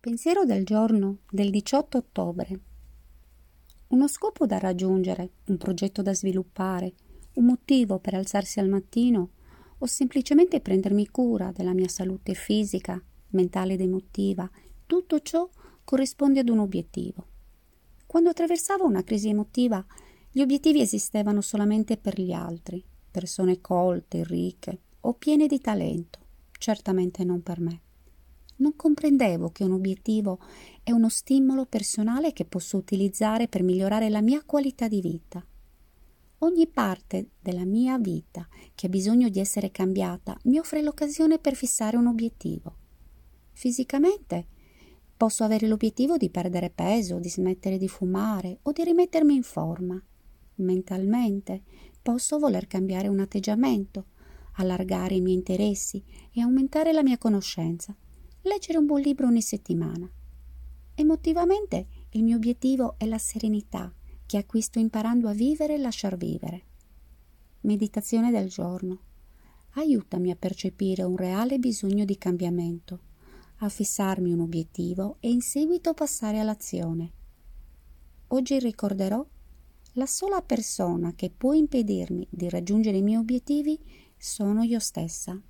Pensiero del giorno del 18 ottobre. Uno scopo da raggiungere, un progetto da sviluppare, un motivo per alzarsi al mattino o semplicemente prendermi cura della mia salute fisica, mentale ed emotiva, tutto ciò corrisponde ad un obiettivo. Quando attraversavo una crisi emotiva, gli obiettivi esistevano solamente per gli altri, persone colte, ricche o piene di talento, certamente non per me non comprendevo che un obiettivo è uno stimolo personale che posso utilizzare per migliorare la mia qualità di vita. Ogni parte della mia vita che ha bisogno di essere cambiata mi offre l'occasione per fissare un obiettivo. Fisicamente posso avere l'obiettivo di perdere peso, di smettere di fumare o di rimettermi in forma. Mentalmente posso voler cambiare un atteggiamento, allargare i miei interessi e aumentare la mia conoscenza leggere un buon libro ogni settimana. Emotivamente il mio obiettivo è la serenità che acquisto imparando a vivere e lasciar vivere. Meditazione del giorno. Aiutami a percepire un reale bisogno di cambiamento, a fissarmi un obiettivo e in seguito passare all'azione. Oggi ricorderò la sola persona che può impedirmi di raggiungere i miei obiettivi sono io stessa.